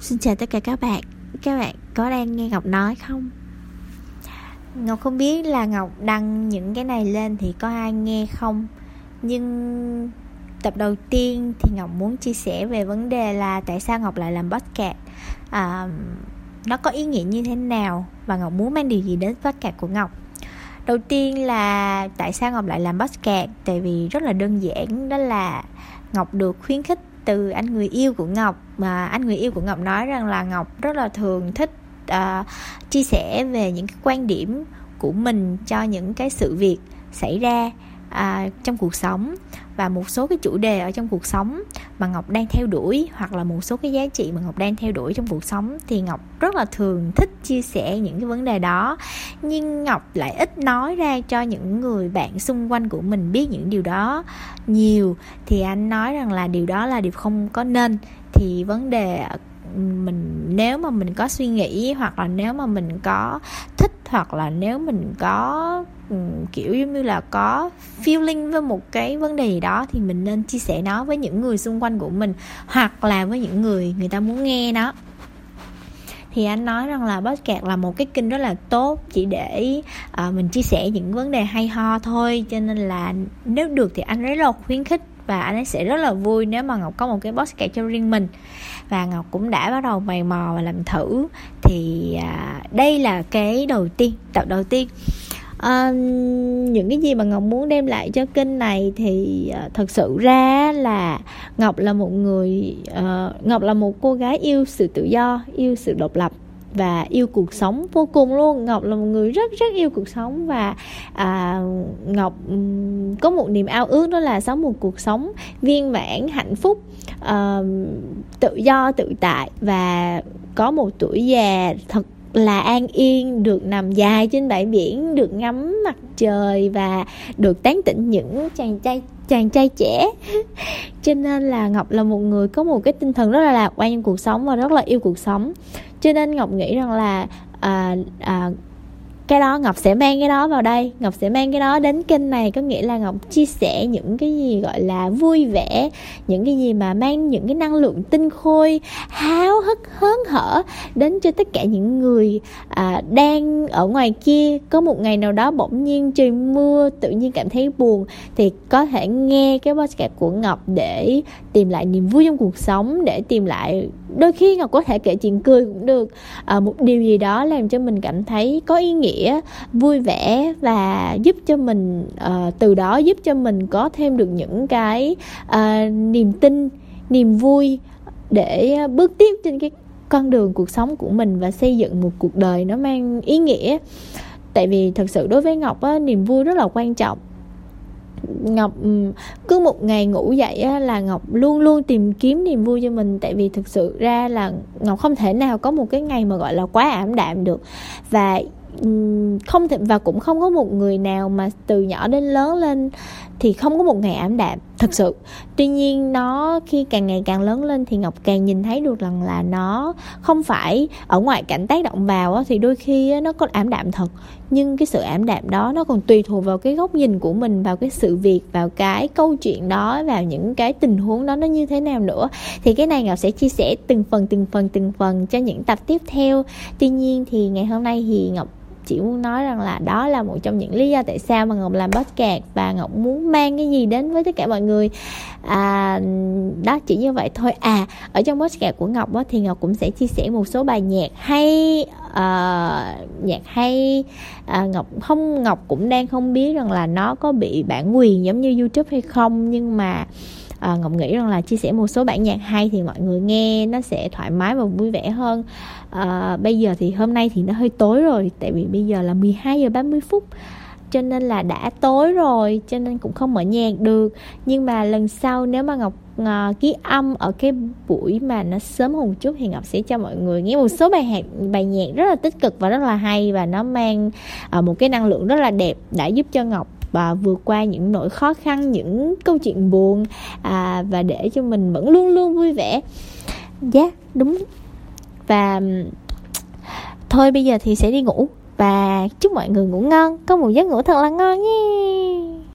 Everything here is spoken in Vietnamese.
Xin chào tất cả các bạn. Các bạn có đang nghe Ngọc nói không? Ngọc không biết là Ngọc đăng những cái này lên thì có ai nghe không? Nhưng tập đầu tiên thì Ngọc muốn chia sẻ về vấn đề là tại sao Ngọc lại làm podcast. À, Nó có ý nghĩa như thế nào và Ngọc muốn mang điều gì đến podcast của Ngọc? Đầu tiên là tại sao Ngọc lại làm podcast? Tại vì rất là đơn giản đó là Ngọc được khuyến khích từ anh người yêu của Ngọc. Mà anh người yêu của Ngọc nói rằng là Ngọc rất là thường thích uh, chia sẻ về những cái quan điểm của mình cho những cái sự việc xảy ra à, trong cuộc sống. Và một số cái chủ đề ở trong cuộc sống mà ngọc đang theo đuổi, hoặc là một số cái giá trị mà ngọc đang theo đuổi trong cuộc sống, thì ngọc rất là thường thích chia sẻ những cái vấn đề đó. Nhưng ngọc lại ít nói ra cho những người bạn xung quanh của mình biết những điều đó nhiều. Thì anh nói rằng là điều đó là điều không có nên. Thì vấn đề mình, nếu mà mình có suy nghĩ hoặc là nếu mà mình có hoặc là nếu mình có ừ, kiểu giống như là có feeling với một cái vấn đề gì đó thì mình nên chia sẻ nó với những người xung quanh của mình hoặc là với những người người ta muốn nghe nó. Thì anh nói rằng là podcast là một cái kênh rất là tốt chỉ để uh, mình chia sẻ những vấn đề hay ho thôi. Cho nên là nếu được thì anh rất là khuyến khích và anh ấy sẽ rất là vui nếu mà ngọc có một cái box kẹt cho riêng mình. Và ngọc cũng đã bắt đầu mày mò và làm thử. Thì à, đây là cái đầu tiên tập đầu tiên. À, những cái gì mà ngọc muốn đem lại cho kênh này thì à, thật sự ra là ngọc là một người à, ngọc là một cô gái yêu sự tự do yêu sự độc lập và yêu cuộc sống vô cùng luôn. Ngọc là một người rất rất yêu cuộc sống và à, ngọc có một niềm ao ước đó là sống một cuộc sống viên mãn hạnh phúc à, tự do tự tại và có một tuổi già thật là an yên được nằm dài trên bãi biển được ngắm mặt trời và được tán tỉnh những chàng trai chàng trai trẻ. Cho nên là ngọc là một người có một cái tinh thần rất là lạc quan trong cuộc sống và rất là yêu cuộc sống cho nên ngọc nghĩ rằng là à, à, cái đó ngọc sẽ mang cái đó vào đây. Ngọc sẽ mang cái đó đến kênh này. Có nghĩa là ngọc chia sẻ những cái gì gọi là vui vẻ những cái gì mà mang những cái năng lượng tinh khôi háo hức hớn hở đến cho tất cả những người à, đang ở ngoài kia. Có một ngày nào đó bỗng nhiên trời mưa tự nhiên cảm thấy buồn thì có thể nghe cái podcast của ngọc để tìm lại niềm vui trong cuộc sống để tìm lại đôi khi ngọc có thể kể chuyện cười cũng được. À, một điều gì đó làm cho mình cảm thấy có ý nghĩa vui vẻ và giúp cho mình à, từ đó giúp cho mình có thêm được những cái à, niềm tin niềm vui để bước tiếp trên cái con đường cuộc sống của mình và xây dựng một cuộc đời nó mang ý nghĩa. Tại vì thật sự đối với ngọc á, niềm vui rất là quan trọng ngọc ừ, cứ một ngày ngủ dậy á, là ngọc luôn luôn tìm kiếm niềm vui cho mình. Tại vì thực sự ra là ngọc không thể nào có một cái ngày mà gọi là quá ảm đạm được. Và ừ, không thể và cũng không có một người nào mà từ nhỏ đến lớn lên thì không có một ngày ảm đạm thật sự. Tuy nhiên nó khi càng ngày càng lớn lên thì ngọc càng nhìn thấy được rằng là nó không phải ở ngoài cảnh tác động vào thì đôi khi nó có ảm đạm thật. Nhưng cái sự ảm đạm đó nó còn tùy thuộc vào cái góc nhìn của mình, vào cái sự việc, vào cái câu chuyện đó, vào những cái tình huống đó nó như thế nào nữa. Thì cái này ngọc sẽ chia sẻ từng phần từng phần từng phần cho những tập tiếp theo. Tuy nhiên thì ngày hôm nay thì ngọc chỉ muốn nói rằng là đó là một trong những lý do tại sao mà ngọc làm podcast và ngọc muốn mang cái gì đến với tất cả mọi người. À, đó chỉ như vậy thôi. À ở trong podcast của ngọc á, thì ngọc cũng sẽ chia sẻ một số bài nhạc hay uh, nhạc hay. Uh, ngọc không ngọc cũng đang không biết rằng là nó có bị bản quyền giống như youtube hay không nhưng mà à, ngọc nghĩ rằng là chia sẻ một số bản nhạc hay thì mọi người nghe nó sẽ thoải mái và vui vẻ hơn. À, bây giờ thì hôm nay thì nó hơi tối rồi tại vì bây giờ là 12 giờ 30 phút cho nên là đã tối rồi cho nên cũng không mở nhạc được. Nhưng mà lần sau nếu mà ngọc ờ, uh, ký âm ở cái buổi mà nó sớm hơn một chút thì ngọc sẽ cho mọi người nghe một số bài nhạc bài nhạc rất là tích cực và rất là hay và nó mang uh, một cái năng lượng rất là đẹp đã giúp cho ngọc và vượt qua những nỗi khó khăn những câu chuyện buồn à, và để cho mình vẫn luôn luôn vui vẻ. Dạ yeah, đúng. Và thôi bây giờ thì sẽ đi ngủ. Và chúc mọi người ngủ ngon. Có một giấc ngủ thật là ngon nhé.